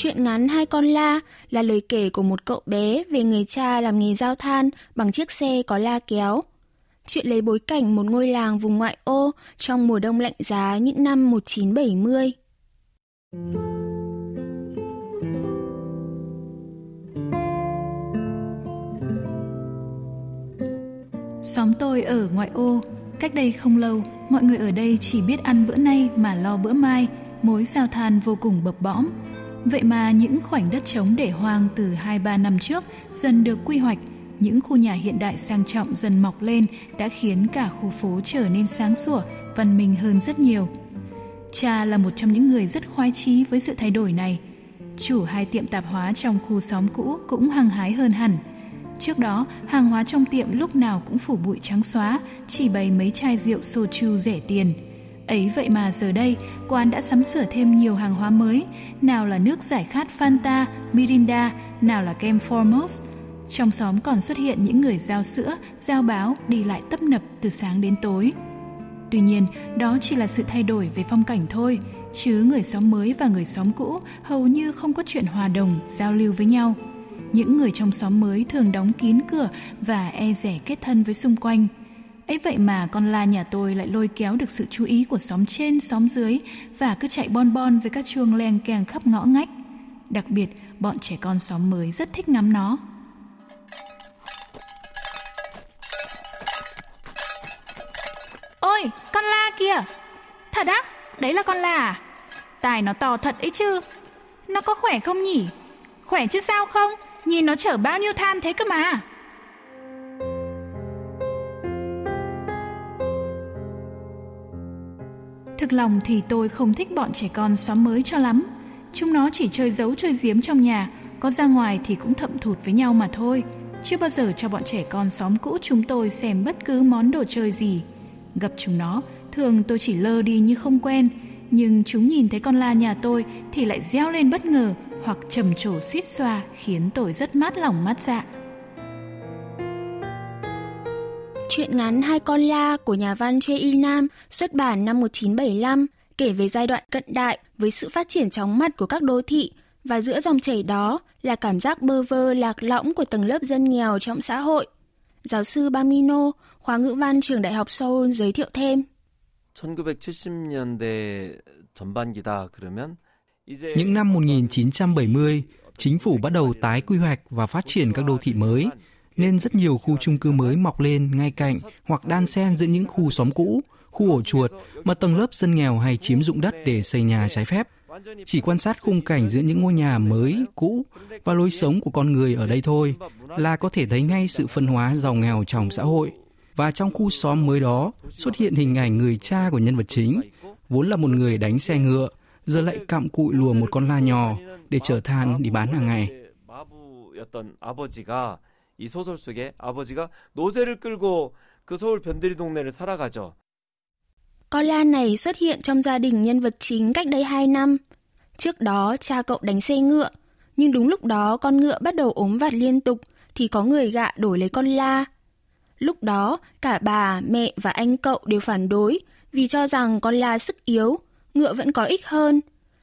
Chuyện ngắn Hai con la là lời kể của một cậu bé về người cha làm nghề giao than bằng chiếc xe có la kéo. Chuyện lấy bối cảnh một ngôi làng vùng ngoại ô trong mùa đông lạnh giá những năm 1970. Xóm tôi ở ngoại ô, cách đây không lâu, mọi người ở đây chỉ biết ăn bữa nay mà lo bữa mai, mối giao than vô cùng bập bõm. Vậy mà những khoảnh đất trống để hoang từ 2-3 năm trước dần được quy hoạch, những khu nhà hiện đại sang trọng dần mọc lên đã khiến cả khu phố trở nên sáng sủa, văn minh hơn rất nhiều. Cha là một trong những người rất khoái chí với sự thay đổi này. Chủ hai tiệm tạp hóa trong khu xóm cũ cũng hăng hái hơn hẳn. Trước đó, hàng hóa trong tiệm lúc nào cũng phủ bụi trắng xóa, chỉ bày mấy chai rượu soju rẻ tiền. Ấy vậy mà giờ đây, quán đã sắm sửa thêm nhiều hàng hóa mới, nào là nước giải khát Fanta, Mirinda, nào là kem Formos. Trong xóm còn xuất hiện những người giao sữa, giao báo đi lại tấp nập từ sáng đến tối. Tuy nhiên, đó chỉ là sự thay đổi về phong cảnh thôi, chứ người xóm mới và người xóm cũ hầu như không có chuyện hòa đồng, giao lưu với nhau. Những người trong xóm mới thường đóng kín cửa và e rẻ kết thân với xung quanh ấy vậy mà con la nhà tôi lại lôi kéo được sự chú ý của xóm trên, xóm dưới và cứ chạy bon bon với các chuông len keng khắp ngõ ngách. Đặc biệt, bọn trẻ con xóm mới rất thích ngắm nó. Ôi, con la kìa! Thật á? Đấy là con la à? Tài nó to thật ấy chứ. Nó có khỏe không nhỉ? Khỏe chứ sao không? Nhìn nó chở bao nhiêu than thế cơ mà. Thực lòng thì tôi không thích bọn trẻ con xóm mới cho lắm. Chúng nó chỉ chơi giấu chơi giếm trong nhà, có ra ngoài thì cũng thậm thụt với nhau mà thôi. Chưa bao giờ cho bọn trẻ con xóm cũ chúng tôi xem bất cứ món đồ chơi gì. Gặp chúng nó, thường tôi chỉ lơ đi như không quen, nhưng chúng nhìn thấy con la nhà tôi thì lại reo lên bất ngờ hoặc trầm trồ suýt xoa khiến tôi rất mát lòng mát dạ. Chuyện ngắn Hai con la của nhà văn Choi Il Nam xuất bản năm 1975 kể về giai đoạn cận đại với sự phát triển chóng mặt của các đô thị và giữa dòng chảy đó là cảm giác bơ vơ lạc lõng của tầng lớp dân nghèo trong xã hội. Giáo sư Bamino, khoa ngữ văn trường Đại học Seoul giới thiệu thêm. 1970년대 전반기다 그러면 những năm 1970, chính phủ bắt đầu tái quy hoạch và phát triển các đô thị mới, nên rất nhiều khu chung cư mới mọc lên ngay cạnh hoặc đan xen giữa những khu xóm cũ, khu ổ chuột mà tầng lớp dân nghèo hay chiếm dụng đất để xây nhà trái phép. Chỉ quan sát khung cảnh giữa những ngôi nhà mới, cũ và lối sống của con người ở đây thôi là có thể thấy ngay sự phân hóa giàu nghèo trong xã hội. Và trong khu xóm mới đó xuất hiện hình ảnh người cha của nhân vật chính, vốn là một người đánh xe ngựa, giờ lại cặm cụi lùa một con la nhỏ để chở than đi bán hàng ngày. 이 소설 속에 아버지가 노새를 끌고 그 서울 변대리 동네를 살아가죠. Con la này xuất hiện trong gia đình nhân vật chính cách đây 2 năm. Trước đó cha cậu đánh xe ngựa, nhưng đúng lúc đó con ngựa bắt đầu ốm vặt liên tục thì có người gạ đổi lấy con la. Lúc đó cả bà, mẹ và anh cậu đều phản đối vì cho rằng con la sức yếu, ngựa vẫn có ích hơn.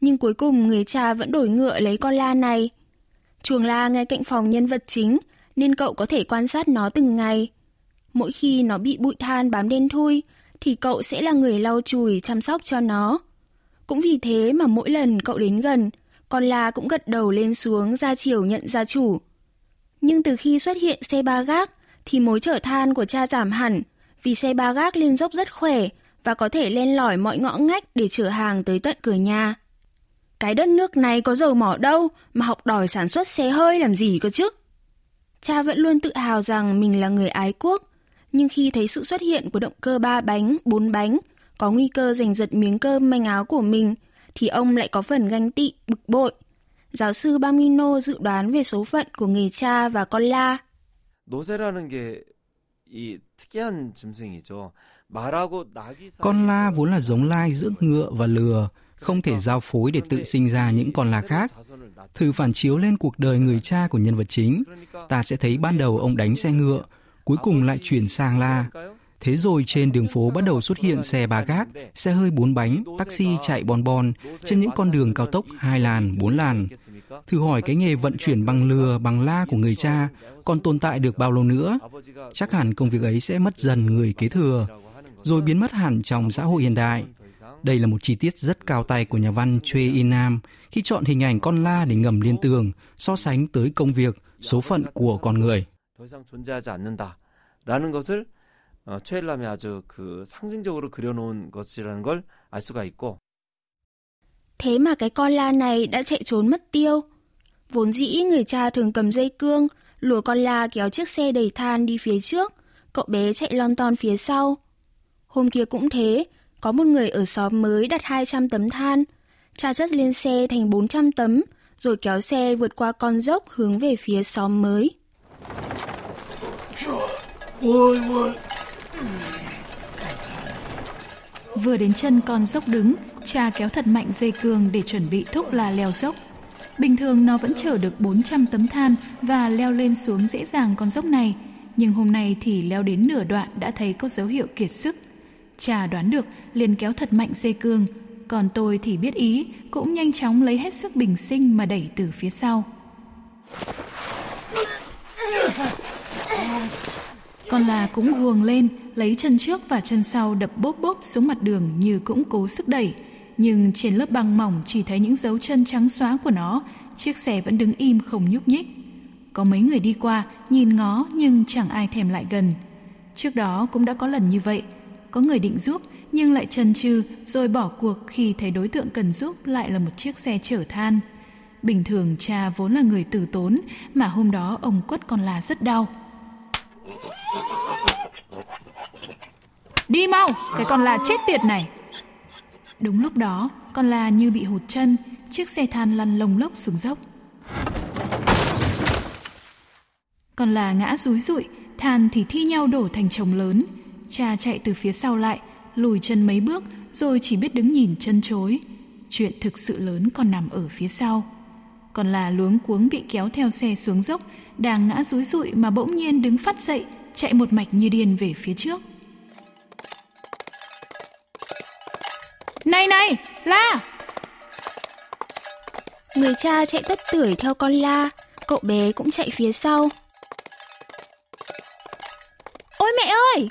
Nhưng cuối cùng người cha vẫn đổi ngựa lấy con la này. Chuồng la ngay cạnh phòng nhân vật chính nên cậu có thể quan sát nó từng ngày. Mỗi khi nó bị bụi than bám đen thui thì cậu sẽ là người lau chùi chăm sóc cho nó. Cũng vì thế mà mỗi lần cậu đến gần, con la cũng gật đầu lên xuống ra chiều nhận gia chủ. Nhưng từ khi xuất hiện xe ba gác thì mối trở than của cha giảm hẳn vì xe ba gác lên dốc rất khỏe và có thể len lỏi mọi ngõ ngách để chở hàng tới tận cửa nhà. Cái đất nước này có dầu mỏ đâu mà học đòi sản xuất xe hơi làm gì cơ chứ? Cha vẫn luôn tự hào rằng mình là người ái quốc, nhưng khi thấy sự xuất hiện của động cơ ba bánh, bốn bánh, có nguy cơ giành giật miếng cơm manh áo của mình, thì ông lại có phần ganh tị, bực bội. giáo sư Bamino dự đoán về số phận của người cha và con la. 노새라는 게이 특이한 짐승이죠. 말하고 낙이 Con la vốn là giống lai giữa ngựa và lừa, không thể giao phối để tự sinh ra những con lạc khác. Thử phản chiếu lên cuộc đời người cha của nhân vật chính, ta sẽ thấy ban đầu ông đánh xe ngựa, cuối cùng lại chuyển sang la. Thế rồi trên đường phố bắt đầu xuất hiện xe ba gác, xe hơi bốn bánh, taxi chạy bon bon trên những con đường cao tốc hai làn, bốn làn. Thử hỏi cái nghề vận chuyển bằng lừa, bằng la của người cha còn tồn tại được bao lâu nữa? Chắc hẳn công việc ấy sẽ mất dần người kế thừa, rồi biến mất hẳn trong xã hội hiện đại. Vâng. Đây là một chi tiết rất cao tay của nhà văn Choi In Nam khi chọn hình ảnh con la để ngầm liên tường, so sánh tới công việc, số phận của con người. Thế mà cái con la này đã chạy trốn mất tiêu. Vốn dĩ người cha thường cầm dây cương, lùa con la kéo chiếc xe đầy than đi phía trước, cậu bé chạy lon ton phía sau. Hôm kia cũng thế, có một người ở xóm mới đặt 200 tấm than, cha chất lên xe thành 400 tấm, rồi kéo xe vượt qua con dốc hướng về phía xóm mới. Vừa đến chân con dốc đứng, cha kéo thật mạnh dây cương để chuẩn bị thúc là leo dốc. Bình thường nó vẫn chở được 400 tấm than và leo lên xuống dễ dàng con dốc này, nhưng hôm nay thì leo đến nửa đoạn đã thấy có dấu hiệu kiệt sức. Cha đoán được liền kéo thật mạnh dây cương, còn tôi thì biết ý, cũng nhanh chóng lấy hết sức bình sinh mà đẩy từ phía sau. còn là cũng guồng lên, lấy chân trước và chân sau đập bốp bốp xuống mặt đường như cũng cố sức đẩy. Nhưng trên lớp băng mỏng chỉ thấy những dấu chân trắng xóa của nó, chiếc xe vẫn đứng im không nhúc nhích. Có mấy người đi qua, nhìn ngó nhưng chẳng ai thèm lại gần. Trước đó cũng đã có lần như vậy, có người định giúp nhưng lại chần chừ rồi bỏ cuộc khi thấy đối tượng cần giúp lại là một chiếc xe chở than. Bình thường cha vốn là người tử tốn mà hôm đó ông quất con là rất đau. Đi mau, cái con là chết tiệt này. Đúng lúc đó, con la như bị hụt chân, chiếc xe than lăn lồng lốc xuống dốc. Con là ngã rúi rụi, than thì thi nhau đổ thành chồng lớn. Cha chạy từ phía sau lại, lùi chân mấy bước rồi chỉ biết đứng nhìn chân chối. Chuyện thực sự lớn còn nằm ở phía sau. Còn là luống cuống bị kéo theo xe xuống dốc, đang ngã rúi rụi mà bỗng nhiên đứng phát dậy, chạy một mạch như điên về phía trước. Này này, La! Người cha chạy tất tưởi theo con la, cậu bé cũng chạy phía sau. Ôi mẹ ơi!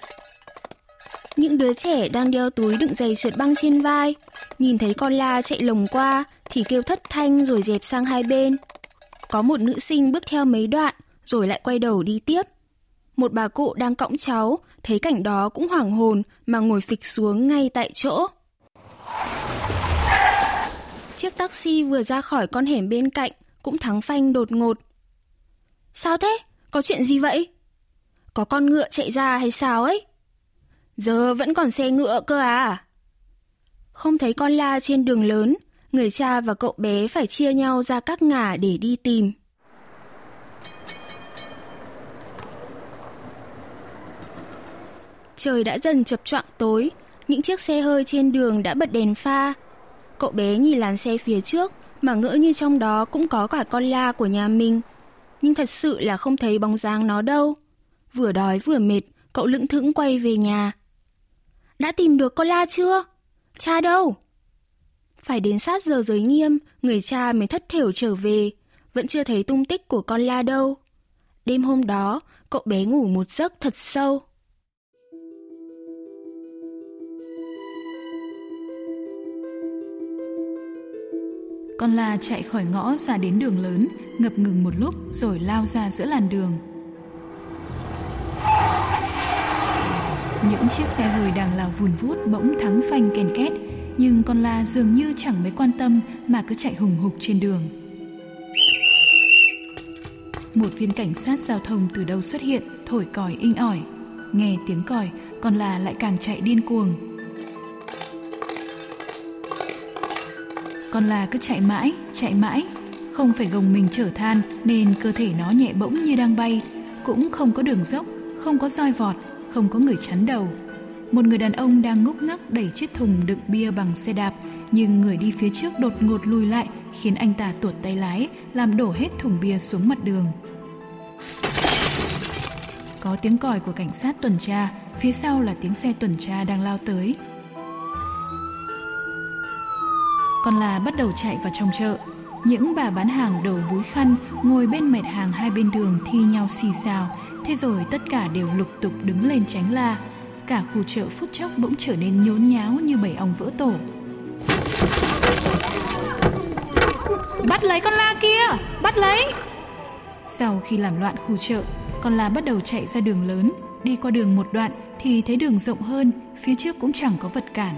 Những đứa trẻ đang đeo túi đựng giày trượt băng trên vai, nhìn thấy con la chạy lồng qua thì kêu thất thanh rồi dẹp sang hai bên. Có một nữ sinh bước theo mấy đoạn rồi lại quay đầu đi tiếp. Một bà cụ đang cõng cháu, thấy cảnh đó cũng hoảng hồn mà ngồi phịch xuống ngay tại chỗ. Chiếc taxi vừa ra khỏi con hẻm bên cạnh cũng thắng phanh đột ngột. Sao thế? Có chuyện gì vậy? Có con ngựa chạy ra hay sao ấy? Giờ vẫn còn xe ngựa cơ à? Không thấy con la trên đường lớn, người cha và cậu bé phải chia nhau ra các ngả để đi tìm. Trời đã dần chập choạng tối, những chiếc xe hơi trên đường đã bật đèn pha. Cậu bé nhìn làn xe phía trước mà ngỡ như trong đó cũng có cả con la của nhà mình. Nhưng thật sự là không thấy bóng dáng nó đâu. Vừa đói vừa mệt, cậu lững thững quay về nhà. Đã tìm được con la chưa? Cha đâu? Phải đến sát giờ giới nghiêm, người cha mới thất thểu trở về, vẫn chưa thấy tung tích của con la đâu. Đêm hôm đó, cậu bé ngủ một giấc thật sâu. Con la chạy khỏi ngõ ra đến đường lớn, ngập ngừng một lúc rồi lao ra giữa làn đường. Những chiếc xe hơi đang lao vùn vút bỗng thắng phanh kèn két, nhưng con la dường như chẳng mấy quan tâm mà cứ chạy hùng hục trên đường. Một viên cảnh sát giao thông từ đâu xuất hiện, thổi còi inh ỏi. Nghe tiếng còi, con la lại càng chạy điên cuồng. Con la cứ chạy mãi, chạy mãi, không phải gồng mình trở than nên cơ thể nó nhẹ bỗng như đang bay, cũng không có đường dốc, không có roi vọt, không có người chắn đầu. Một người đàn ông đang ngúc ngắc đẩy chiếc thùng đựng bia bằng xe đạp, nhưng người đi phía trước đột ngột lùi lại khiến anh ta tuột tay lái, làm đổ hết thùng bia xuống mặt đường. Có tiếng còi của cảnh sát tuần tra, phía sau là tiếng xe tuần tra đang lao tới. còn là bắt đầu chạy vào trong chợ. Những bà bán hàng đầu búi khăn ngồi bên mệt hàng hai bên đường thi nhau xì xào. Thế rồi tất cả đều lục tục đứng lên tránh la. Cả khu chợ phút chốc bỗng trở nên nhốn nháo như bầy ong vỡ tổ. Bắt lấy con la kia, bắt lấy. Sau khi làm loạn khu chợ, con la bắt đầu chạy ra đường lớn. Đi qua đường một đoạn thì thấy đường rộng hơn, phía trước cũng chẳng có vật cản.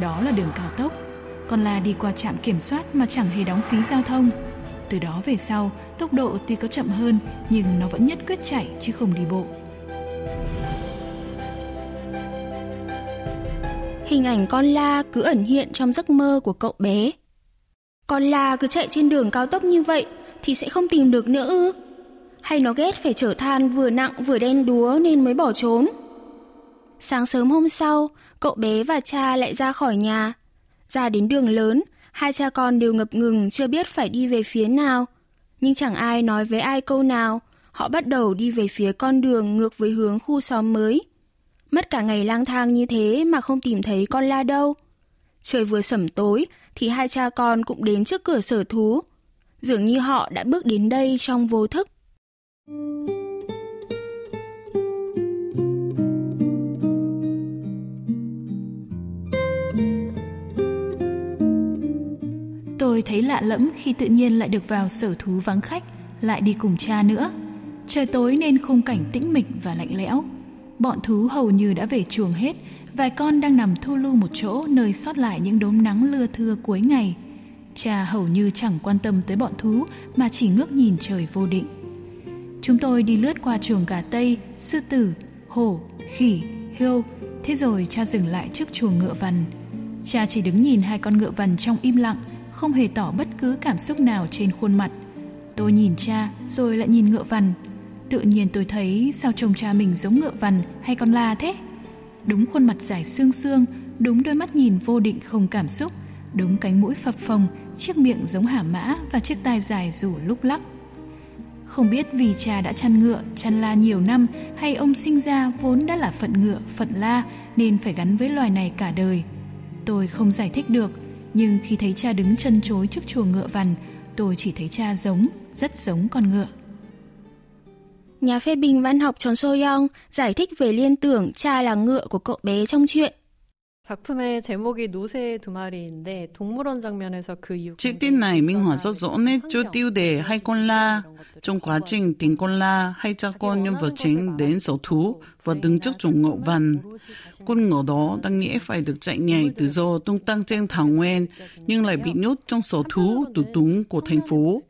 Đó là đường cao tốc. Con la đi qua trạm kiểm soát mà chẳng hề đóng phí giao thông. Từ đó về sau, tốc độ tuy có chậm hơn nhưng nó vẫn nhất quyết chạy chứ không đi bộ. Hình ảnh con la cứ ẩn hiện trong giấc mơ của cậu bé. Con la cứ chạy trên đường cao tốc như vậy thì sẽ không tìm được nữa ư? Hay nó ghét phải chở than vừa nặng vừa đen đúa nên mới bỏ trốn? Sáng sớm hôm sau, cậu bé và cha lại ra khỏi nhà. Ra đến đường lớn, hai cha con đều ngập ngừng chưa biết phải đi về phía nào. Nhưng chẳng ai nói với ai câu nào, họ bắt đầu đi về phía con đường ngược với hướng khu xóm mới. Mất cả ngày lang thang như thế mà không tìm thấy con la đâu. Trời vừa sẩm tối thì hai cha con cũng đến trước cửa sở thú. Dường như họ đã bước đến đây trong vô thức. Tôi thấy lạ lẫm khi tự nhiên lại được vào sở thú vắng khách, lại đi cùng cha nữa. Trời tối nên khung cảnh tĩnh mịch và lạnh lẽo. Bọn thú hầu như đã về chuồng hết, vài con đang nằm thu lưu một chỗ nơi sót lại những đốm nắng lưa thưa cuối ngày. Cha hầu như chẳng quan tâm tới bọn thú mà chỉ ngước nhìn trời vô định. Chúng tôi đi lướt qua chuồng gà Tây, sư tử, hổ, khỉ, hươu thế rồi cha dừng lại trước chuồng ngựa vằn. Cha chỉ đứng nhìn hai con ngựa vằn trong im lặng, không hề tỏ bất cứ cảm xúc nào trên khuôn mặt. Tôi nhìn cha rồi lại nhìn ngựa vằn. Tự nhiên tôi thấy sao trông cha mình giống ngựa vằn hay con la thế? Đúng khuôn mặt dài xương xương, đúng đôi mắt nhìn vô định không cảm xúc, đúng cánh mũi phập phồng, chiếc miệng giống hả mã và chiếc tai dài rủ lúc lắc. Không biết vì cha đã chăn ngựa, chăn la nhiều năm hay ông sinh ra vốn đã là phận ngựa, phận la nên phải gắn với loài này cả đời. Tôi không giải thích được, nhưng khi thấy cha đứng chân chối trước chùa ngựa vằn, tôi chỉ thấy cha giống, rất giống con ngựa. Nhà phê bình văn học Tròn Soyoung giải thích về liên tưởng cha là ngựa của cậu bé trong chuyện. Chi tiết này minh họa rất rõ nét cho tiêu đề hai con la. Trong quá trình tìm con la, hai cha con nhân vật chính đến sở thú và đứng trước chuồng ngựa vằn. Con ngựa đó đang nghĩa phải được chạy nhảy tự do tung tăng trên thảo nguyên, nhưng lại bị nhốt trong sở thú tù túng của thành phố.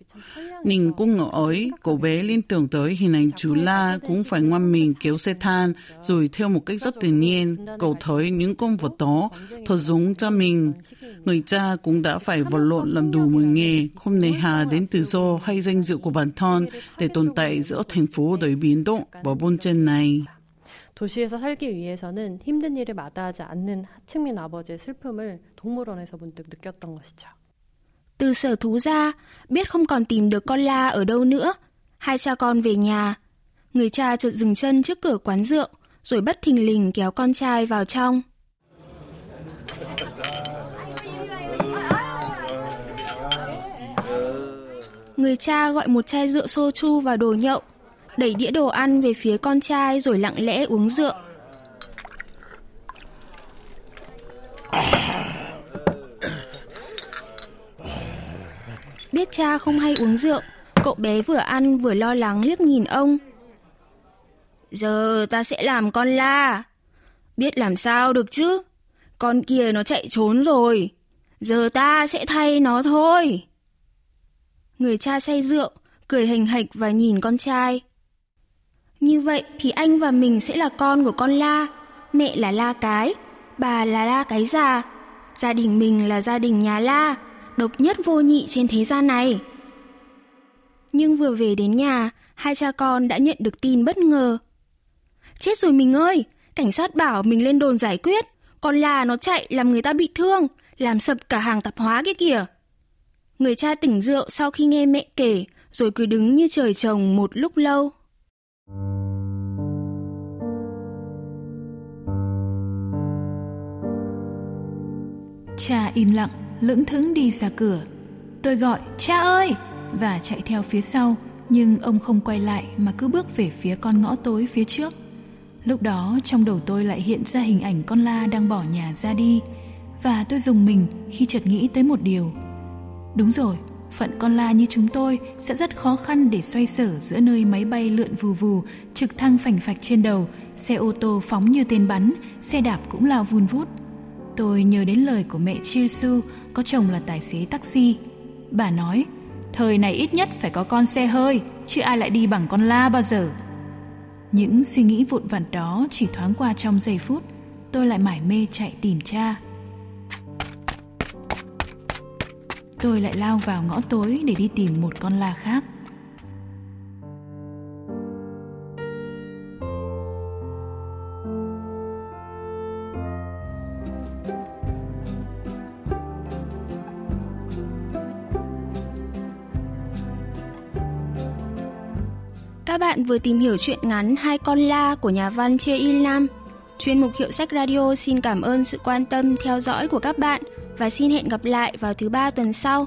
Nhìn con ngựa ấy, cậu bé liên tưởng tới hình ảnh chú La cũng phải ngoan mình kéo xe than rồi theo một cách rất tự nhiên. Cậu thấy những con vật đó thật giống cha mình. Người cha cũng đã phải vật lộn làm đủ một nghề, không nề hà đến tự do hay danh dự của bản thân để tồn tại giữa thành phố đầy biến động và bon chen này. 도시에서 살기 위해서는 힘든 일을 마다하지 않는 하층민 아버지의 슬픔을 동물원에서 문득 느꼈던 것이죠. Từ sở thú ra, biết không còn tìm được con la ở đâu nữa. Hai cha con về nhà. Người cha chợt dừng chân trước cửa quán rượu, rồi bất thình lình kéo con trai vào trong. Người cha gọi một chai rượu soju và đồ nhậu, đẩy đĩa đồ ăn về phía con trai rồi lặng lẽ uống rượu. Biết cha không hay uống rượu, cậu bé vừa ăn vừa lo lắng liếc nhìn ông. Giờ ta sẽ làm con la. Biết làm sao được chứ? Con kia nó chạy trốn rồi. Giờ ta sẽ thay nó thôi. Người cha say rượu, cười hình hạch và nhìn con trai. Như vậy thì anh và mình sẽ là con của con la. Mẹ là la cái, bà là la cái già. Gia đình mình là gia đình nhà La, độc nhất vô nhị trên thế gian này. Nhưng vừa về đến nhà, hai cha con đã nhận được tin bất ngờ. Chết rồi mình ơi, cảnh sát bảo mình lên đồn giải quyết, còn là nó chạy làm người ta bị thương, làm sập cả hàng tạp hóa kia kìa. Người cha tỉnh rượu sau khi nghe mẹ kể, rồi cứ đứng như trời trồng một lúc lâu. Cha im lặng, lững thững đi ra cửa. Tôi gọi, cha ơi! Và chạy theo phía sau, nhưng ông không quay lại mà cứ bước về phía con ngõ tối phía trước. Lúc đó trong đầu tôi lại hiện ra hình ảnh con la đang bỏ nhà ra đi và tôi dùng mình khi chợt nghĩ tới một điều. Đúng rồi, phận con la như chúng tôi sẽ rất khó khăn để xoay sở giữa nơi máy bay lượn vù vù, trực thăng phành phạch trên đầu, xe ô tô phóng như tên bắn, xe đạp cũng lao vun vút. Tôi nhớ đến lời của mẹ Chilsu, có chồng là tài xế taxi. Bà nói, thời này ít nhất phải có con xe hơi, chứ ai lại đi bằng con la bao giờ. Những suy nghĩ vụn vặt đó chỉ thoáng qua trong giây phút, tôi lại mải mê chạy tìm cha. Tôi lại lao vào ngõ tối để đi tìm một con la khác. Các bạn vừa tìm hiểu chuyện ngắn Hai con la của nhà văn Chê Il Nam. Chuyên mục Hiệu sách Radio xin cảm ơn sự quan tâm theo dõi của các bạn và xin hẹn gặp lại vào thứ ba tuần sau.